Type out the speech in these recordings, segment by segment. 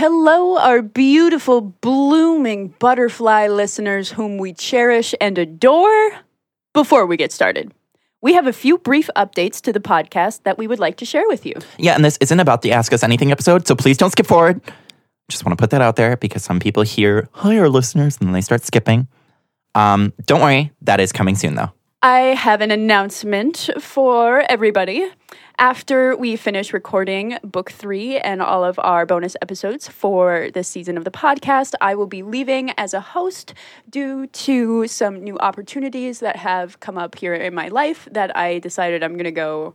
Hello, our beautiful, blooming butterfly listeners whom we cherish and adore. Before we get started, we have a few brief updates to the podcast that we would like to share with you. Yeah, and this isn't about the Ask Us Anything episode, so please don't skip forward. Just want to put that out there because some people hear, hi, our listeners, and then they start skipping. Um, don't worry, that is coming soon, though. I have an announcement for everybody. After we finish recording book three and all of our bonus episodes for this season of the podcast, I will be leaving as a host due to some new opportunities that have come up here in my life that I decided I'm going to go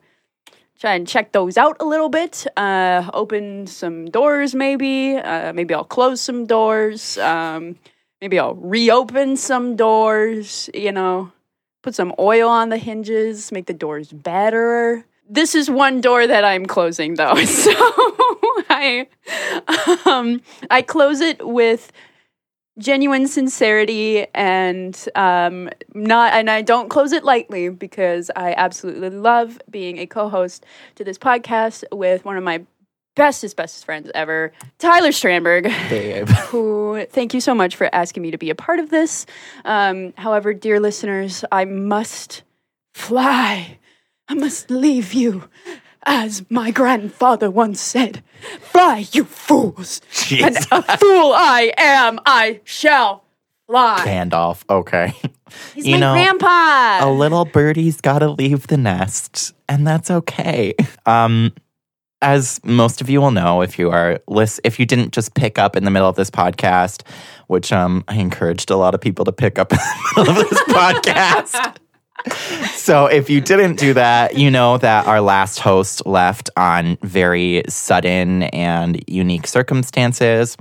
try and check those out a little bit. Uh, open some doors, maybe. Uh, maybe I'll close some doors. Um, maybe I'll reopen some doors, you know put some oil on the hinges, make the doors better. This is one door that I'm closing though. So I um I close it with genuine sincerity and um not and I don't close it lightly because I absolutely love being a co-host to this podcast with one of my bestest bestest friends ever tyler strandberg Babe. who thank you so much for asking me to be a part of this um, however dear listeners i must fly i must leave you as my grandfather once said fly you fools and Jeez. a fool i am i shall fly Gandalf, okay. he's you my know, grandpa A little birdie's got to leave the nest, and that's okay. Um, as most of you will know, if you are list, if you didn't just pick up in the middle of this podcast, which um, I encouraged a lot of people to pick up in the middle of this podcast. So if you didn't do that, you know that our last host left on very sudden and unique circumstances.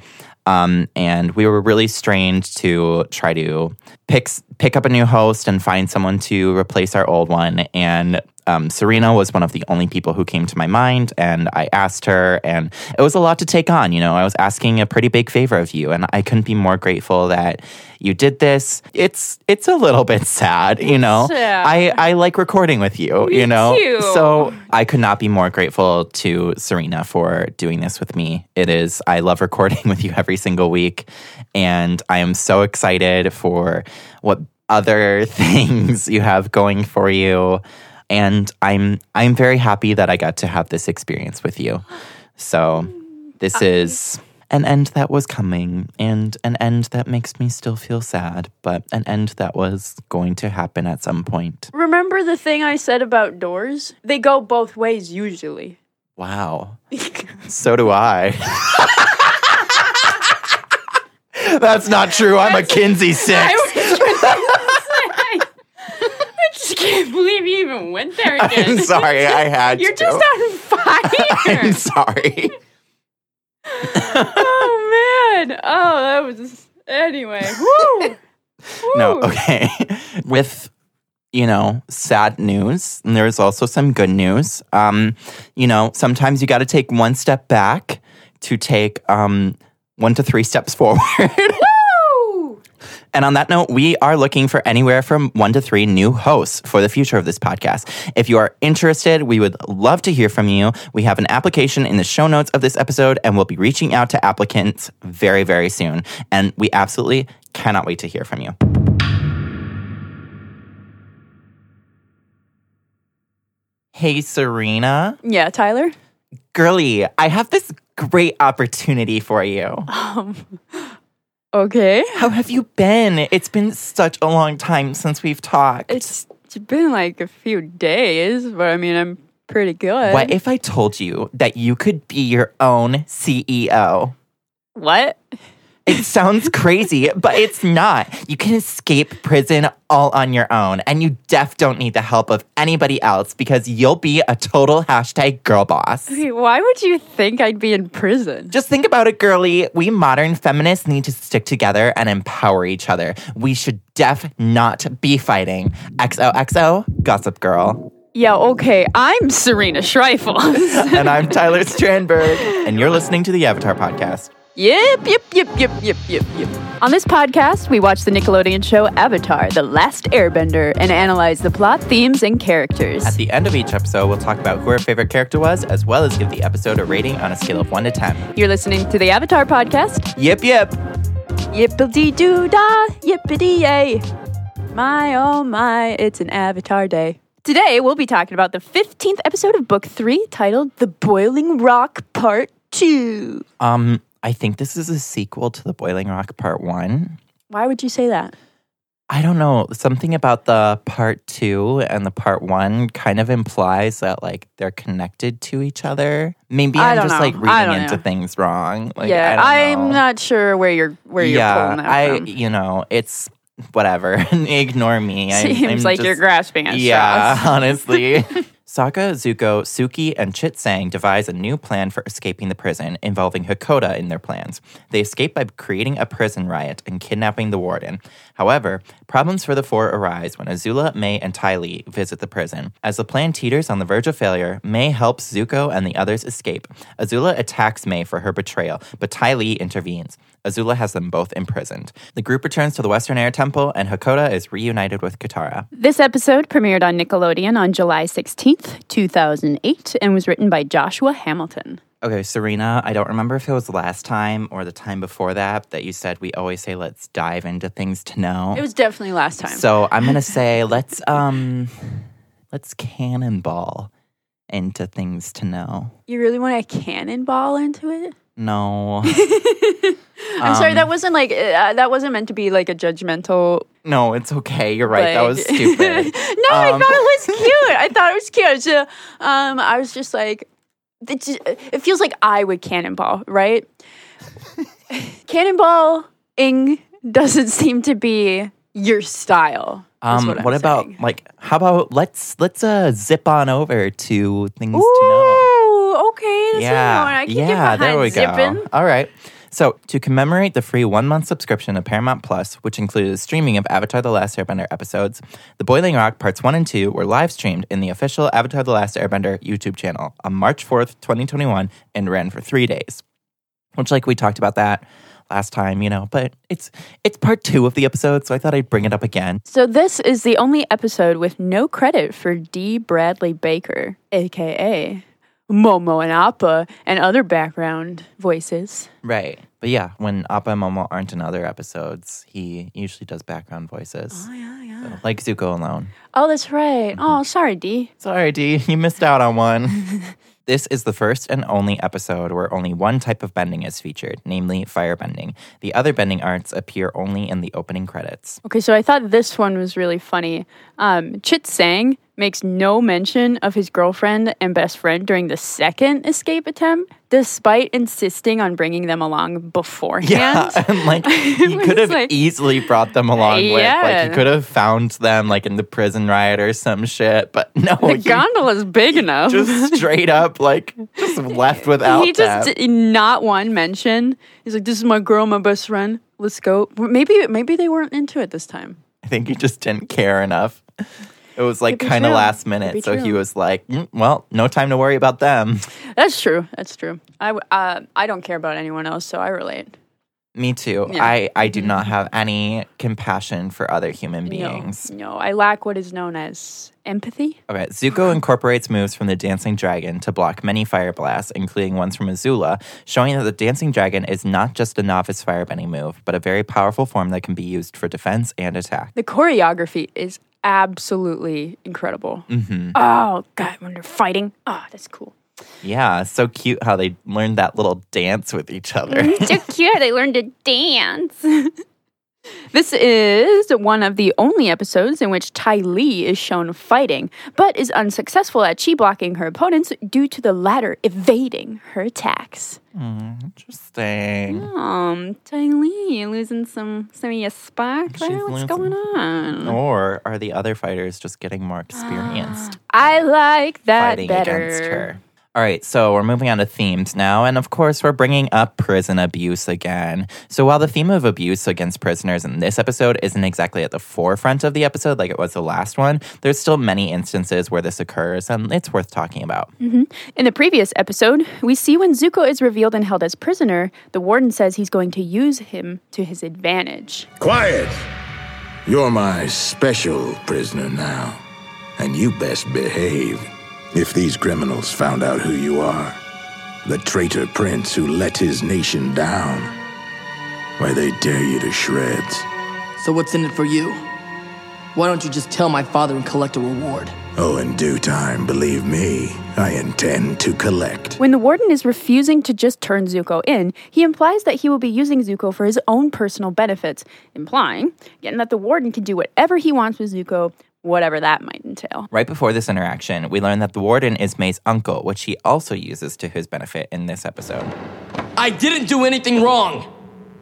Um, and we were really strained to try to pick pick up a new host and find someone to replace our old one. And um, Serena was one of the only people who came to my mind, and I asked her, and it was a lot to take on. You know, I was asking a pretty big favor of you, and I couldn't be more grateful that you did this. It's it's a little bit sad, you know. I I like recording with you, Me you know. too. So I could not be more grateful to Serena for doing this with me. It is, I love recording with you every single week. And I am so excited for what other things you have going for you. And I'm I'm very happy that I got to have this experience with you. So this is an end that was coming and an end that makes me still feel sad, but an end that was going to happen at some point. remember the thing i said about doors they go both ways usually Wow. So do I. That's not true. I'm a Kinsey six. I was gonna say, I just can't believe you even went there again. I'm sorry. I had You're to. just on fire. I'm sorry. oh man. Oh, that was just, anyway. Woo. No, okay. With you know, sad news, and there's also some good news. Um, you know, sometimes you got to take one step back to take um one to three steps forward. And on that note, we are looking for anywhere from one to three new hosts for the future of this podcast. If you are interested, we would love to hear from you. We have an application in the show notes of this episode, and we'll be reaching out to applicants very, very soon. And we absolutely cannot wait to hear from you. Hey, Serena. Yeah, Tyler. Girlie, I have this great opportunity for you. Um. Okay. How have you been? It's been such a long time since we've talked. It's been like a few days, but I mean, I'm pretty good. What if I told you that you could be your own CEO? What? It sounds crazy, but it's not. You can escape prison all on your own, and you def don't need the help of anybody else because you'll be a total hashtag girl boss. Okay, why would you think I'd be in prison? Just think about it, girly. We modern feminists need to stick together and empower each other. We should def not be fighting. XOXO, Gossip Girl. Yeah, okay. I'm Serena Schreifel. And I'm Tyler Strandberg, and you're listening to the Avatar Podcast. Yep, yep, yep, yep, yep, yep, yep. On this podcast, we watch the Nickelodeon show Avatar The Last Airbender and analyze the plot, themes, and characters. At the end of each episode, we'll talk about who our favorite character was, as well as give the episode a rating on a scale of 1 to 10. You're listening to the Avatar podcast. Yip, yip. Yippity doo dah, yippity yay. My oh my, it's an Avatar day. Today, we'll be talking about the 15th episode of Book 3 titled The Boiling Rock Part 2. Um, I think this is a sequel to The Boiling Rock Part 1. Why would you say that? I don't know. Something about the part two and the part one kind of implies that like they're connected to each other. Maybe I I'm just know. like reading into know. things wrong. Like, yeah, I don't I'm not sure where you're where you're yeah, pulling that I from. you know it's whatever. Ignore me. I'm- Seems I'm like just- you're grasping at Yeah, straws. honestly. Sokka, Zuko, Suki, and Chit Sang devise a new plan for escaping the prison, involving Hakoda in their plans. They escape by creating a prison riot and kidnapping the warden. However, problems for the four arise when Azula, May, and Ty Lee visit the prison. As the plan teeters on the verge of failure, May helps Zuko and the others escape. Azula attacks May for her betrayal, but Ty Lee intervenes. Azula has them both imprisoned. The group returns to the Western Air Temple, and Hakoda is reunited with Katara. This episode premiered on Nickelodeon on July 16th, 2008, and was written by Joshua Hamilton. Okay, Serena, I don't remember if it was the last time or the time before that that you said we always say let's dive into things to know. It was definitely last time. so I'm gonna say let's um let's cannonball into things to know. you really want to cannonball into it? No, I'm sorry, Um, that wasn't like uh, that wasn't meant to be like a judgmental. no, it's okay. You're right. That was stupid. no, I Um, thought it was cute. I thought it was cute. So, um, I was just like, it, just, it feels like I would cannonball, right? Cannonballing doesn't seem to be your style. Um, what, what, about like how about let's let's uh zip on over to things to know. Okay. That's yeah, yeah, I can yeah, get there we behind go. All right. So, to commemorate the free one month subscription of Paramount Plus, which included streaming of Avatar The Last Airbender episodes, The Boiling Rock Parts 1 and 2 were live streamed in the official Avatar The Last Airbender YouTube channel on March 4th, 2021, and ran for three days. Which, like, we talked about that last time, you know, but it's it's part two of the episode, so I thought I'd bring it up again. So this is the only episode with no credit for D. Bradley Baker, aka Momo and Appa, and other background voices. Right. But yeah, when Appa and Momo aren't in other episodes, he usually does background voices. Oh, yeah, yeah. So, like Zuko alone. Oh, that's right. Oh, sorry, D. Sorry, D, you missed out on one. this is the first and only episode where only one type of bending is featured, namely firebending. The other bending arts appear only in the opening credits. Okay, so I thought this one was really funny. Um, Chit Sang makes no mention of his girlfriend and best friend during the second escape attempt, despite insisting on bringing them along beforehand. Yeah, like he could have like- easily brought them along with, like Yeah. he could have found them like in the prison riot or some shit. But no, the he gondola's big enough. just straight up like just left without he just them. did not one mention. He's like, "This is my girl, my best friend. Let's go." Maybe maybe they weren't into it this time. I think he just didn't care enough. It was like kind of last minute, so he was like, "Mm, "Well, no time to worry about them." That's true. That's true. I uh, I don't care about anyone else, so I relate. Me too. Yeah. I, I do not have any compassion for other human beings. No, no, I lack what is known as empathy. Okay, Zuko incorporates moves from the Dancing Dragon to block many fire blasts, including ones from Azula, showing that the Dancing Dragon is not just a novice firebending move, but a very powerful form that can be used for defense and attack. The choreography is absolutely incredible. hmm Oh god, when they're fighting, oh, that's cool. Yeah, so cute how they learned that little dance with each other. so cute. They learned to dance. This is one of the only episodes in which Ty Lee is shown fighting, but is unsuccessful at chi blocking her opponents due to the latter evading her attacks. Mm, interesting. Um, Ty Lee, losing some some of your spark She's there? What's losing- going on? Or are the other fighters just getting more experienced I like that fighting better. against her? All right, so we're moving on to themes now. And of course, we're bringing up prison abuse again. So while the theme of abuse against prisoners in this episode isn't exactly at the forefront of the episode like it was the last one, there's still many instances where this occurs, and it's worth talking about. Mm-hmm. In the previous episode, we see when Zuko is revealed and held as prisoner, the warden says he's going to use him to his advantage. Quiet! You're my special prisoner now, and you best behave. If these criminals found out who you are, the traitor prince who let his nation down, why, they tear you to shreds. So what's in it for you? Why don't you just tell my father and collect a reward? Oh, in due time, believe me, I intend to collect. When the warden is refusing to just turn Zuko in, he implies that he will be using Zuko for his own personal benefits, implying, again, that the warden can do whatever he wants with Zuko, whatever that might entail. Right before this interaction, we learn that the warden is May's uncle, which he also uses to his benefit in this episode. I didn't do anything wrong!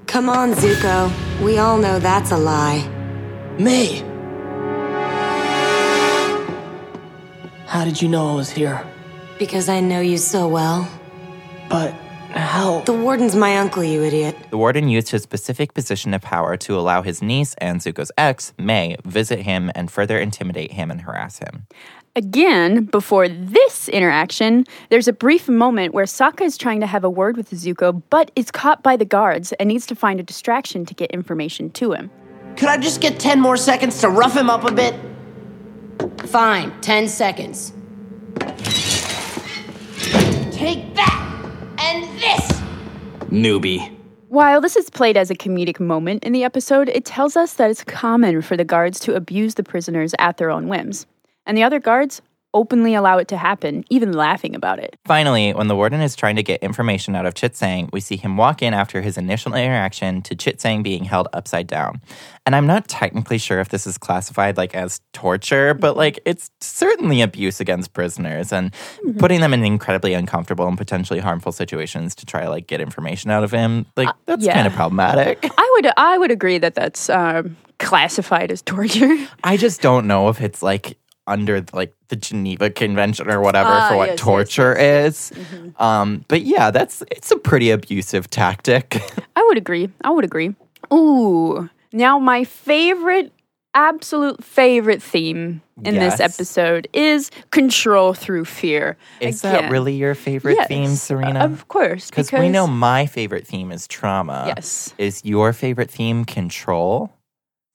Come on, Zuko. We all know that's a lie. May! How did you know I was here? Because I know you so well. But how? The warden's my uncle, you idiot. The warden used his specific position of power to allow his niece and Zuko's ex, May, visit him and further intimidate him and harass him. Again, before this interaction, there's a brief moment where Sokka is trying to have a word with Zuko, but is caught by the guards and needs to find a distraction to get information to him. Could I just get 10 more seconds to rough him up a bit? Fine, 10 seconds. Take that! And this! Newbie. While this is played as a comedic moment in the episode, it tells us that it's common for the guards to abuse the prisoners at their own whims. And the other guards openly allow it to happen, even laughing about it. Finally, when the warden is trying to get information out of Chitsang, we see him walk in after his initial interaction to Chitsang being held upside down. And I'm not technically sure if this is classified like as torture, but like it's certainly abuse against prisoners and putting them in incredibly uncomfortable and potentially harmful situations to try to like get information out of him. Like that's yeah. kind of problematic. I would I would agree that that's um, classified as torture. I just don't know if it's like under like the Geneva Convention or whatever Ah, for what yes, yes, torture is. Um, but yeah, that's it's a pretty abusive tactic. I would agree. I would agree. Ooh, now my favorite, absolute favorite theme in Yes. this episode is control through fear. is that really your favorite theme, yes, Serena? Of course, because we know my favorite theme is trauma. Yes. Is your favorite theme control?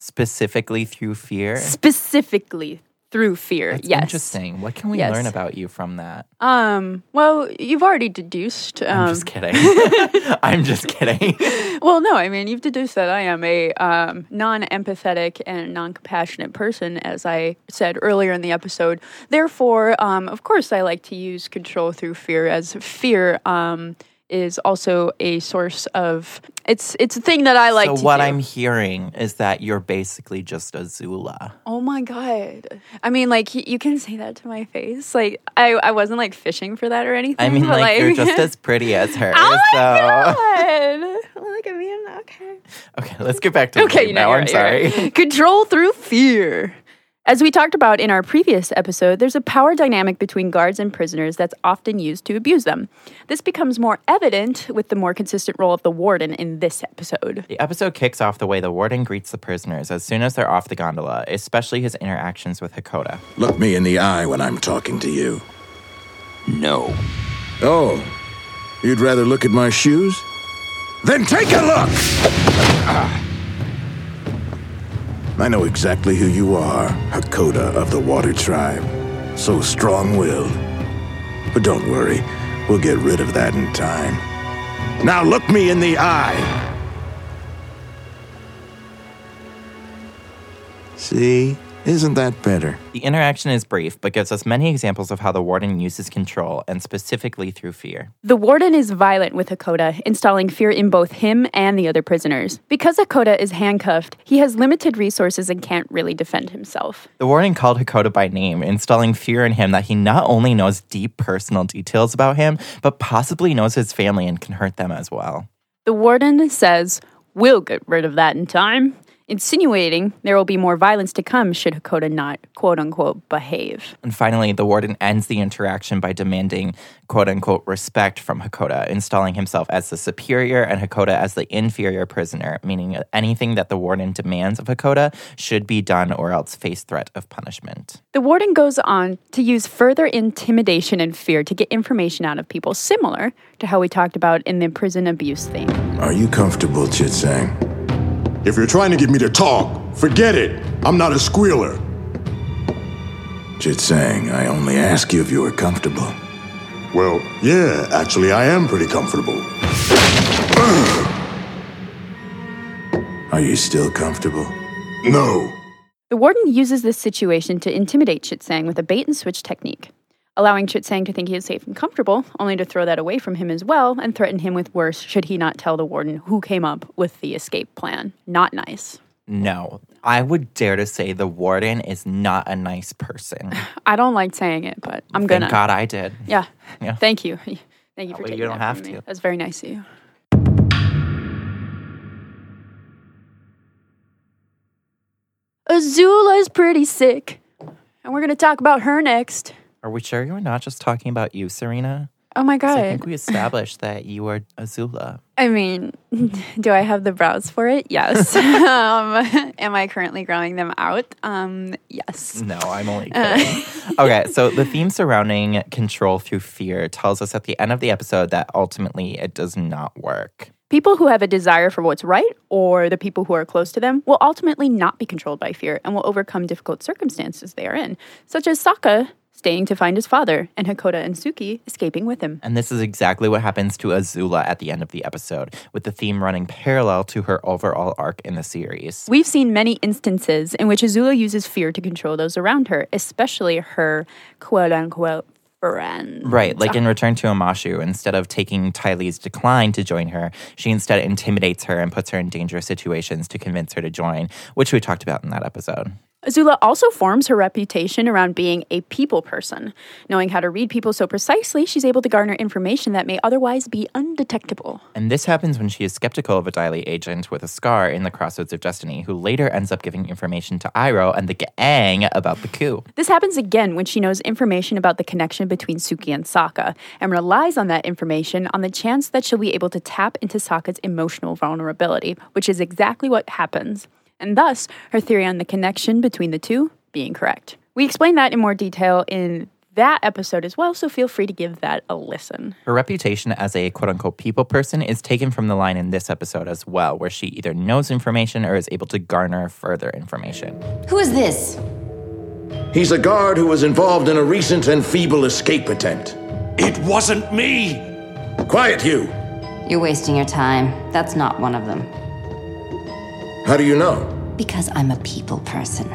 Specifically through fear? specifically through fear. That's yes. interesting. What can we Yes. learn about you from that? Um. Well, you've already deduced. Um, I'm just kidding. I'm just kidding. Well, no, I mean, you've deduced that I am a um, non empathetic and non compassionate person, as I said earlier in the episode. Therefore, um, of course, I like to use control through fear, as fear um, is also a source of. It's it's a thing that I like so to what do. I'm hearing is that you're basically just Azula. Oh my god! I mean, like you can say that to my face. Like I, I wasn't like fishing for that or anything. I mean, but, like, you're just as pretty as her. Oh so my god! Look at me. I'm okay. okay, let's get back to Okay, now. I'm right, sorry. right. Control through fear. As we talked about in our previous episode, there's a power dynamic between guards and prisoners that's often used to abuse them. This becomes more evident with the more consistent role of the warden in this episode. The episode kicks off the way the warden greets the prisoners as soon as they're off the gondola, especially his interactions with Hakoda. Look me in the eye when I'm talking to you. No. Oh, you'd rather look at my shoes? Then take a look! Ah. I know exactly who you are, Hakoda of the Water Tribe. So strong willed. But don't worry, we'll get rid of that in time. Now look me in the eye! See? Isn't that better? The interaction is brief, but gives us many examples of how the warden uses control, and specifically through fear. The warden is violent with Hakoda, installing fear in both him and the other prisoners. Because Hakoda is handcuffed, he has limited resources and can't really defend himself. The warden called Hakoda by name, installing fear in him that he not only knows deep personal details about him, but possibly knows his family and can hurt them as well. The warden says, We'll get rid of that in time. Insinuating there will be more violence to come should Hakoda not quote unquote behave. And finally, the warden ends the interaction by demanding quote unquote respect from Hakoda, installing himself as the superior and Hakoda as the inferior prisoner, meaning anything that the warden demands of Hakoda should be done or else face threat of punishment. The warden goes on to use further intimidation and fear to get information out of people, similar to how we talked about in the prison abuse thing. Are you comfortable, Chitsang? If you're trying to get me to talk, forget it. I'm not a squealer. Chitsang, I only ask you if you are comfortable. Well, yeah, actually, I am pretty comfortable. Are you still comfortable? No. The warden uses this situation to intimidate Chitsang with a bait and switch technique, allowing Chitsang to think he is safe and comfortable, only to throw that away from him as well and threaten him with worse should he not tell the warden who came up with the escape plan. Not nice. No, I would dare to say the warden is not a nice person. I don't like saying it, but I'm gonna. Thank God I did. Yeah. Yeah. Thank you. Thank you for way taking you don't that have me. to. That's very nice of you. Azula's pretty sick. And we're going to talk about her next. Are we sure you're not just talking about you, Serena? Oh my god. I think we established that you are Azula. I mean, do I have the brows for it? Yes. um, am I currently growing them out? Um, yes. No, I'm only kidding. okay, so the theme surrounding control through fear tells us at the end of the episode that ultimately it does not work. People who have a desire for what's right, or the people who are close to them, will ultimately not be controlled by fear and will overcome difficult circumstances they are in, such as Sokka staying to find his father and Hakoda and Suki escaping with him. And this is exactly what happens to Azula at the end of the episode, with the theme running parallel to her overall arc in the series. We've seen many instances in which Azula uses fear to control those around her, especially her quote unquote friends. Right, like in Return to Omashu, instead of taking Ty Lee's decline to join her, she instead intimidates her and puts her in dangerous situations to convince her to join, which we talked about in that episode. Azula also forms her reputation around being a people person. Knowing how to read people so precisely, she's able to garner information that may otherwise be undetectable. And this happens when she is skeptical of a Dai Li agent with a scar in the Crossroads of Destiny, who later ends up giving information to Iroh and the gang about the coup. This happens again when she knows information about the connection between Suki and Sokka and relies on that information on the chance that she'll be able to tap into Sokka's emotional vulnerability, which is exactly what happens. And thus, her theory on the connection between the two being correct. We explain that in more detail in that episode as well, so feel free to give that a listen. Her reputation as a quote unquote people person is taken from the line in this episode as well, where she either knows information or is able to garner further information. Who is this? He's a guard who was involved in a recent and feeble escape attempt. It wasn't me! Quiet, you! You're wasting your time. That's not one of them. How do you know? Because I'm a people person.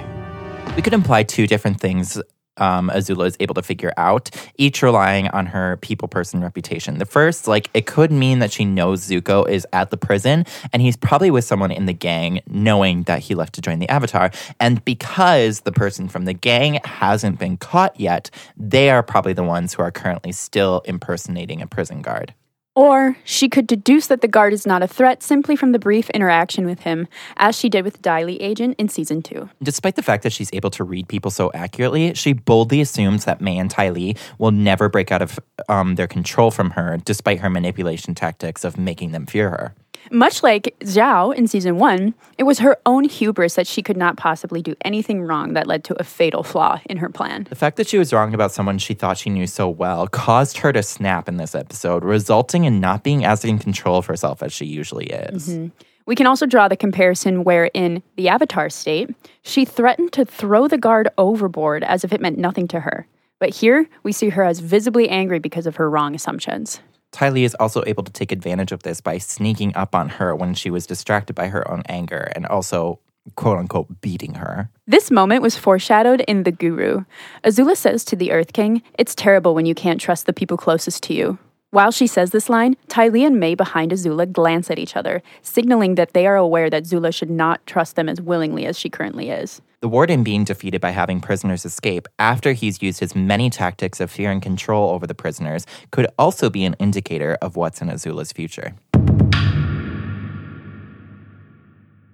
We could imply two different things um, Azula is able to figure out, each relying on her people person reputation. The first, like, it could mean that she knows Zuko is at the prison and he's probably with someone in the gang, knowing that he left to join the Avatar. And because the person from the gang hasn't been caught yet, they are probably the ones who are currently still impersonating a prison guard. Or she could deduce that the guard is not a threat simply from the brief interaction with him, as she did with Dai Li agent in season two. Despite the fact that she's able to read people so accurately, she boldly assumes that May and Ty Lee will never break out of um, their control from her, despite her manipulation tactics of making them fear her. Much like Zhao in season one, it was her own hubris that she could not possibly do anything wrong that led to a fatal flaw in her plan. The fact that she was wrong about someone she thought she knew so well caused her to snap in this episode, resulting in not being as in control of herself as she usually is. Mm-hmm. We can also draw the comparison where, in the Avatar state, she threatened to throw the guard overboard as if it meant nothing to her. But here, we see her as visibly angry because of her wrong assumptions. Ty Lee is also able to take advantage of this by sneaking up on her when she was distracted by her own anger and also, quote unquote, beating her. This moment was foreshadowed in The Guru. Azula says to the Earth King, It's terrible when you can't trust the people closest to you. While she says this line, Ty Lee and May behind Azula glance at each other, signaling that they are aware that Zula should not trust them as willingly as she currently is. The warden being defeated by having prisoners escape after he's used his many tactics of fear and control over the prisoners could also be an indicator of what's in Azula's future.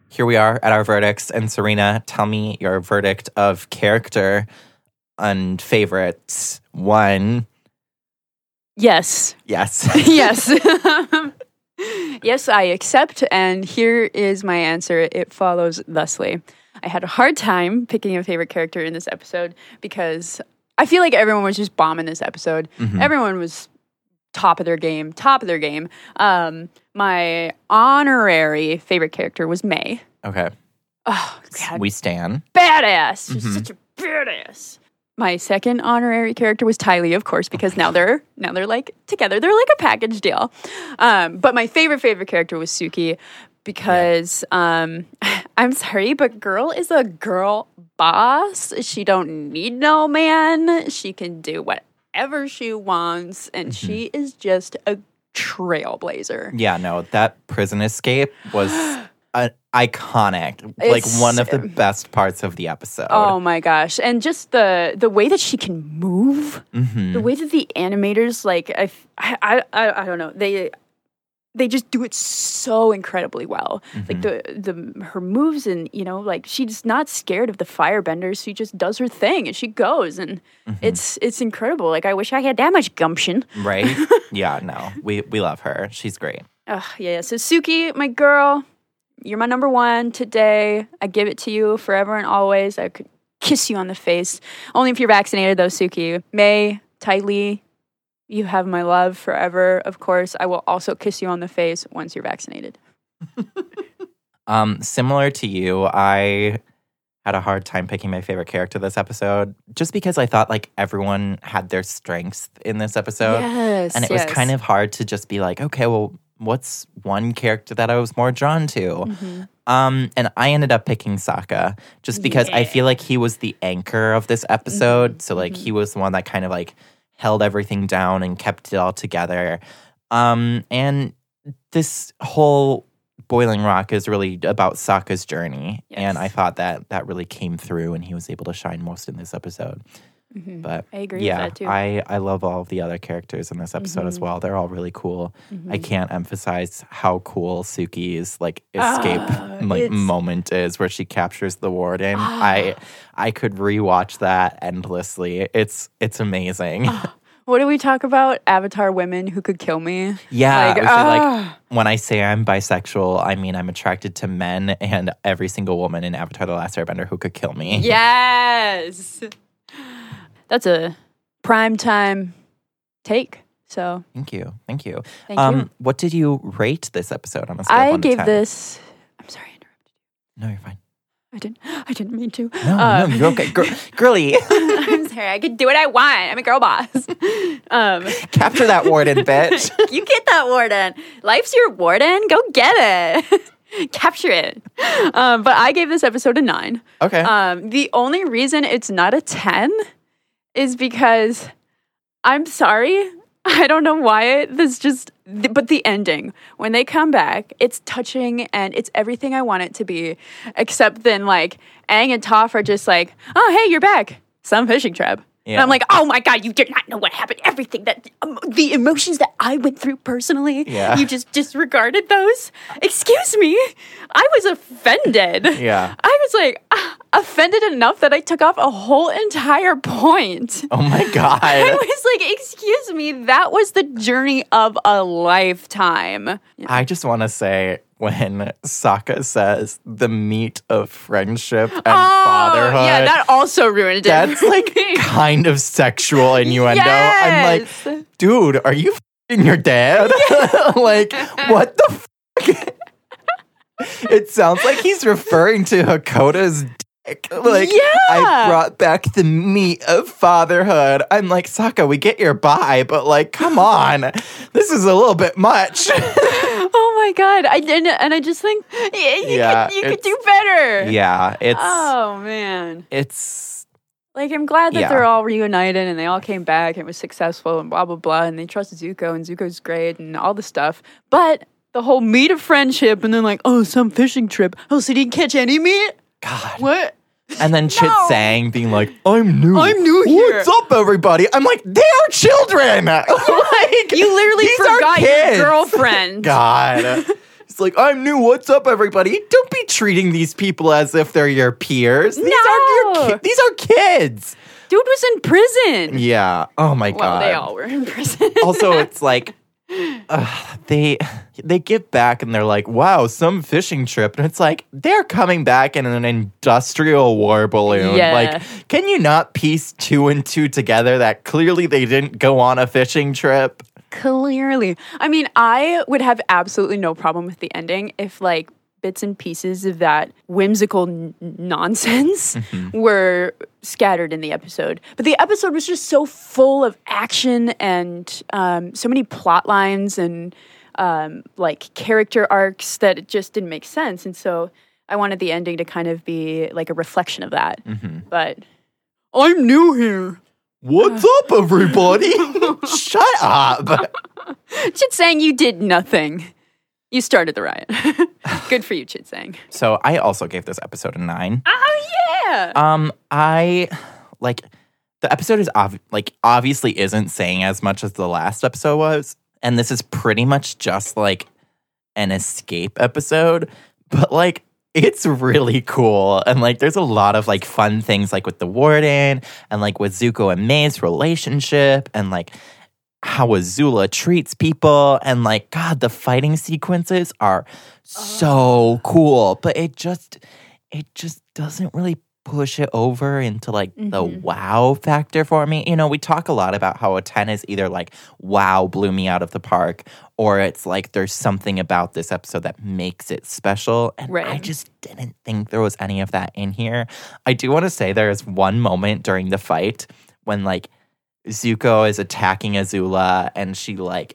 here we are at our verdicts. And Serena, tell me your verdict of character and favorites. One, Yes. yes. yes. yes, I accept. And here is my answer. It follows thusly. I had a hard time picking a favorite character in this episode because I feel like everyone was just bombing this episode. Everyone was top of their game, top of their game. Um, my honorary favorite character was May. okay. Oh, God, We stand. badass. She's such a badass. My second honorary character was Ty Lee, of course, because now they're now they're like together. They're like a package deal. Um, but my favorite favorite character was Suki because um, I'm sorry, but girl is a girl boss. She don't need no man. She can do whatever she wants, and she is just a trailblazer. Yeah, no, that prison escape was uh, iconic. like It's- one of the best parts of the episode. Oh my gosh! And just the the way that she can move, Mm-hmm. the way that the animators like I I I, I don't know they they just do it so incredibly well. Like mm-hmm. the the her moves and you know like she's not scared of the firebenders. She just does her thing and she goes and mm-hmm. it's it's incredible. Like I wish I had that much gumption. Right? yeah, no. We we love her. She's great. Ugh, yeah. So Suki, my girl, you're my number one today. I give it to you forever and always. I could kiss you on the face. Only if you're vaccinated, though, Suki. May, Ty Lee, you have my love forever. Of course, I will also kiss you on the face once you're vaccinated. Um, similar to you, I had a hard time picking my favorite character this episode just because I thought like everyone had their strengths in this episode. Yes, And it was kind of hard to just be like, okay, well, what's one character that I was more drawn to? Mm-hmm. Um, and I ended up picking Sokka just because I feel like he was the anchor of this episode. Mm-hmm. So like he was the one that kind of like held everything down and kept it all together. Um, and this whole Boiling Rock is really about Sokka's journey, and I thought that that really came through, and he was able to shine most in this episode. But Mm-hmm. I agree with yeah, that, too. Mm-hmm. I I love all of the other characters in this episode as well. They're all really cool. I can't emphasize how cool Suki's like escape like Ah, moment is, where she captures the warden. I I could rewatch that endlessly. It's it's amazing. What do we talk about? Avatar women who could kill me. Yeah, Like, like when I say I'm bisexual, I mean I'm attracted to men and every single woman in Avatar: The Last Airbender who could kill me. Yes. That's a prime time take. So Thank you, thank you. Thank um, you. What did you rate this episode on a scale of I to gave 10? this. I'm sorry, I interrupted. No, you're fine. I didn't. I didn't mean to. No, Um, no, you're okay, Gir- girly. I'm sorry. I can do what I want. I'm a girl boss. um, Capture that warden, bitch. you get that warden. Life's your warden. Go get it. Capture it. Um, but I gave this episode a nine. Okay. Um, the only reason it's not a 10 is because I'm sorry. I don't know why. This just, but the ending, when they come back, it's touching and it's everything I want it to be. Except then, like, Aang and Toph are just like, oh, hey, you're back. Some fishing trap. And I'm like, oh my God, you did not know what happened. Everything that, um, the emotions that I went through personally, Yeah. you just disregarded those. Excuse me. I was offended. Yeah. I was like ah, offended enough that I took off a whole entire point. oh my God. I was like, excuse me, that was the journey of a lifetime. I just want to say when Sokka says the meat of friendship and ah, fatherhood. Oh, yeah, that also ruined it. That's like kind of sexual innuendo. I'm like, dude, are you fing your dad? like, what the fuck? it sounds like he's referring to Hakoda's dick. Like, I brought back the meat of fatherhood. I'm like, Sokka, we get your bye, but like, come on. This is a little bit much. My god, I didn't, and I just think yeah, you, Yeah, could, you could do better. yeah, it's Oh man. it's Like I'm glad that Yeah. they're all reunited and they all came back and it was successful and blah blah blah and they trust Zuko and Zuko's great and all the stuff. But the whole meat of friendship and then like, oh, some fishing trip. Oh, so he didn't catch any meat? God. What? And then Chit No. Sang being like, I'm new. I'm new here." What's up, everybody? I'm like, they are children. like, You literally these are forgot kids. your girlfriend. God. It's like, I'm new. What's up, everybody? Don't be treating these people as if they're your peers. These aren't your No. ki- These are kids. Dude was in prison. Yeah. Oh my Well, god. they all were in prison. also, it's like uh, they they get back and they're like, "Wow, some fishing trip," and it's like they're coming back in an industrial war balloon. Yeah. Like, can you not piece two and two together that clearly they didn't go on a fishing trip? Clearly. I mean, I would have absolutely no problem with the ending if, like, bits and pieces of that whimsical n- nonsense were scattered in the episode. But the episode was just so full of action and um, so many plot lines and um, like character arcs that it just didn't make sense. And so I wanted the ending to kind of be like a reflection of that. But I'm new here. What's up, everybody? Shut up. Just saying you did nothing. You started the riot. Good for you, Chit Sang. So I also gave this episode a nine. Oh yeah. Um, I like the episode is ob- like obviously isn't saying as much as the last episode was, and this is pretty much just like an escape episode, but like it's really cool and like there's a lot of like fun things like with the warden and like with Zuko and May's relationship and like how Azula treats people and like god the fighting sequences are so cool but it just it just doesn't really push it over into like the mm-hmm. wow factor for me. You know, we talk a lot about how a 10 is either like wow blew me out of the park or it's like there's something about this episode that makes it special and right. I just didn't think there was any of that in here. I do want to say there is one moment during the fight when like Zuko is attacking Azula and she like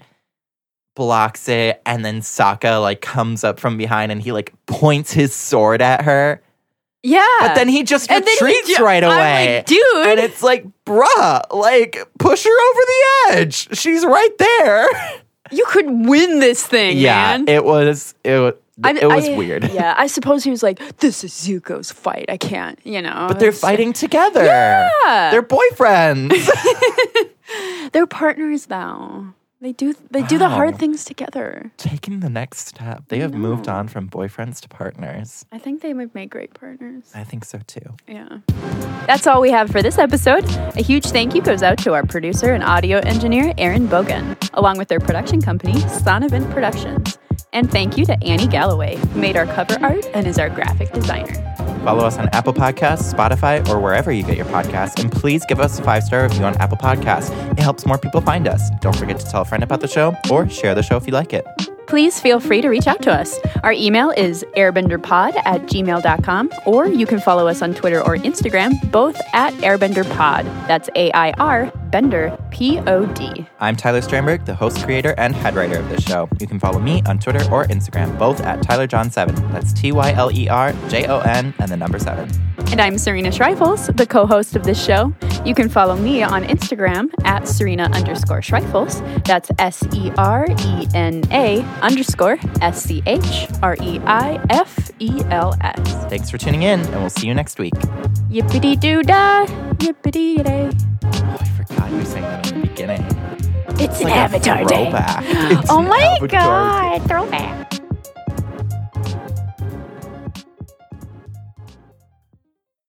blocks it and then Sokka like comes up from behind and he like points his sword at her. yeah. But then he just And then he retreats ju- right away. like, dude. And it's like, bruh, like push her over the edge. She's right there. you could win this thing, yeah, man. it was it was I- it was I- weird. Yeah, I suppose he was like, "This is Zuko's fight. I can't," you know. But they're fighting together. Yeah. They're boyfriends. They're partners now. They do. They do the hard things together. Taking the next step. They have moved on from boyfriends to partners. I think they would make great partners. I think so too. Yeah. That's all we have for this episode. A huge thank you goes out to our producer and audio engineer, Aaron Bogan, along with their production company, Sonavent Productions. And thank you to Annie Galloway, who made our cover art and is our graphic designer. Follow us on Apple Podcasts, Spotify, or wherever you get your podcasts. And please give us a five star review on Apple Podcasts. It helps more people find us. Don't forget to tell a friend about the show or share the show if you like it. Please feel free to reach out to us. Our email is airbenderpod at gmail.com, or you can follow us on Twitter or Instagram, both at airbenderpod. That's A I R Bender P O D. I'm Tyler Strandberg, the host, creator, and head writer of this show. You can follow me on Twitter or Instagram, both at TylerJon7. That's T Y L E R J O N and the number seven. And I'm Serena Schreifels, the co host of this show. You can follow me on Instagram at Serena underscore Schreifels. That's S E R E N A underscore S C H R E I F E L S. Thanks for tuning in, and we'll see you next week. Yippity doo dah, yippity day. Forgot you saying that in the beginning. It's, an like avatar day. Oh it's Oh my god, throwback.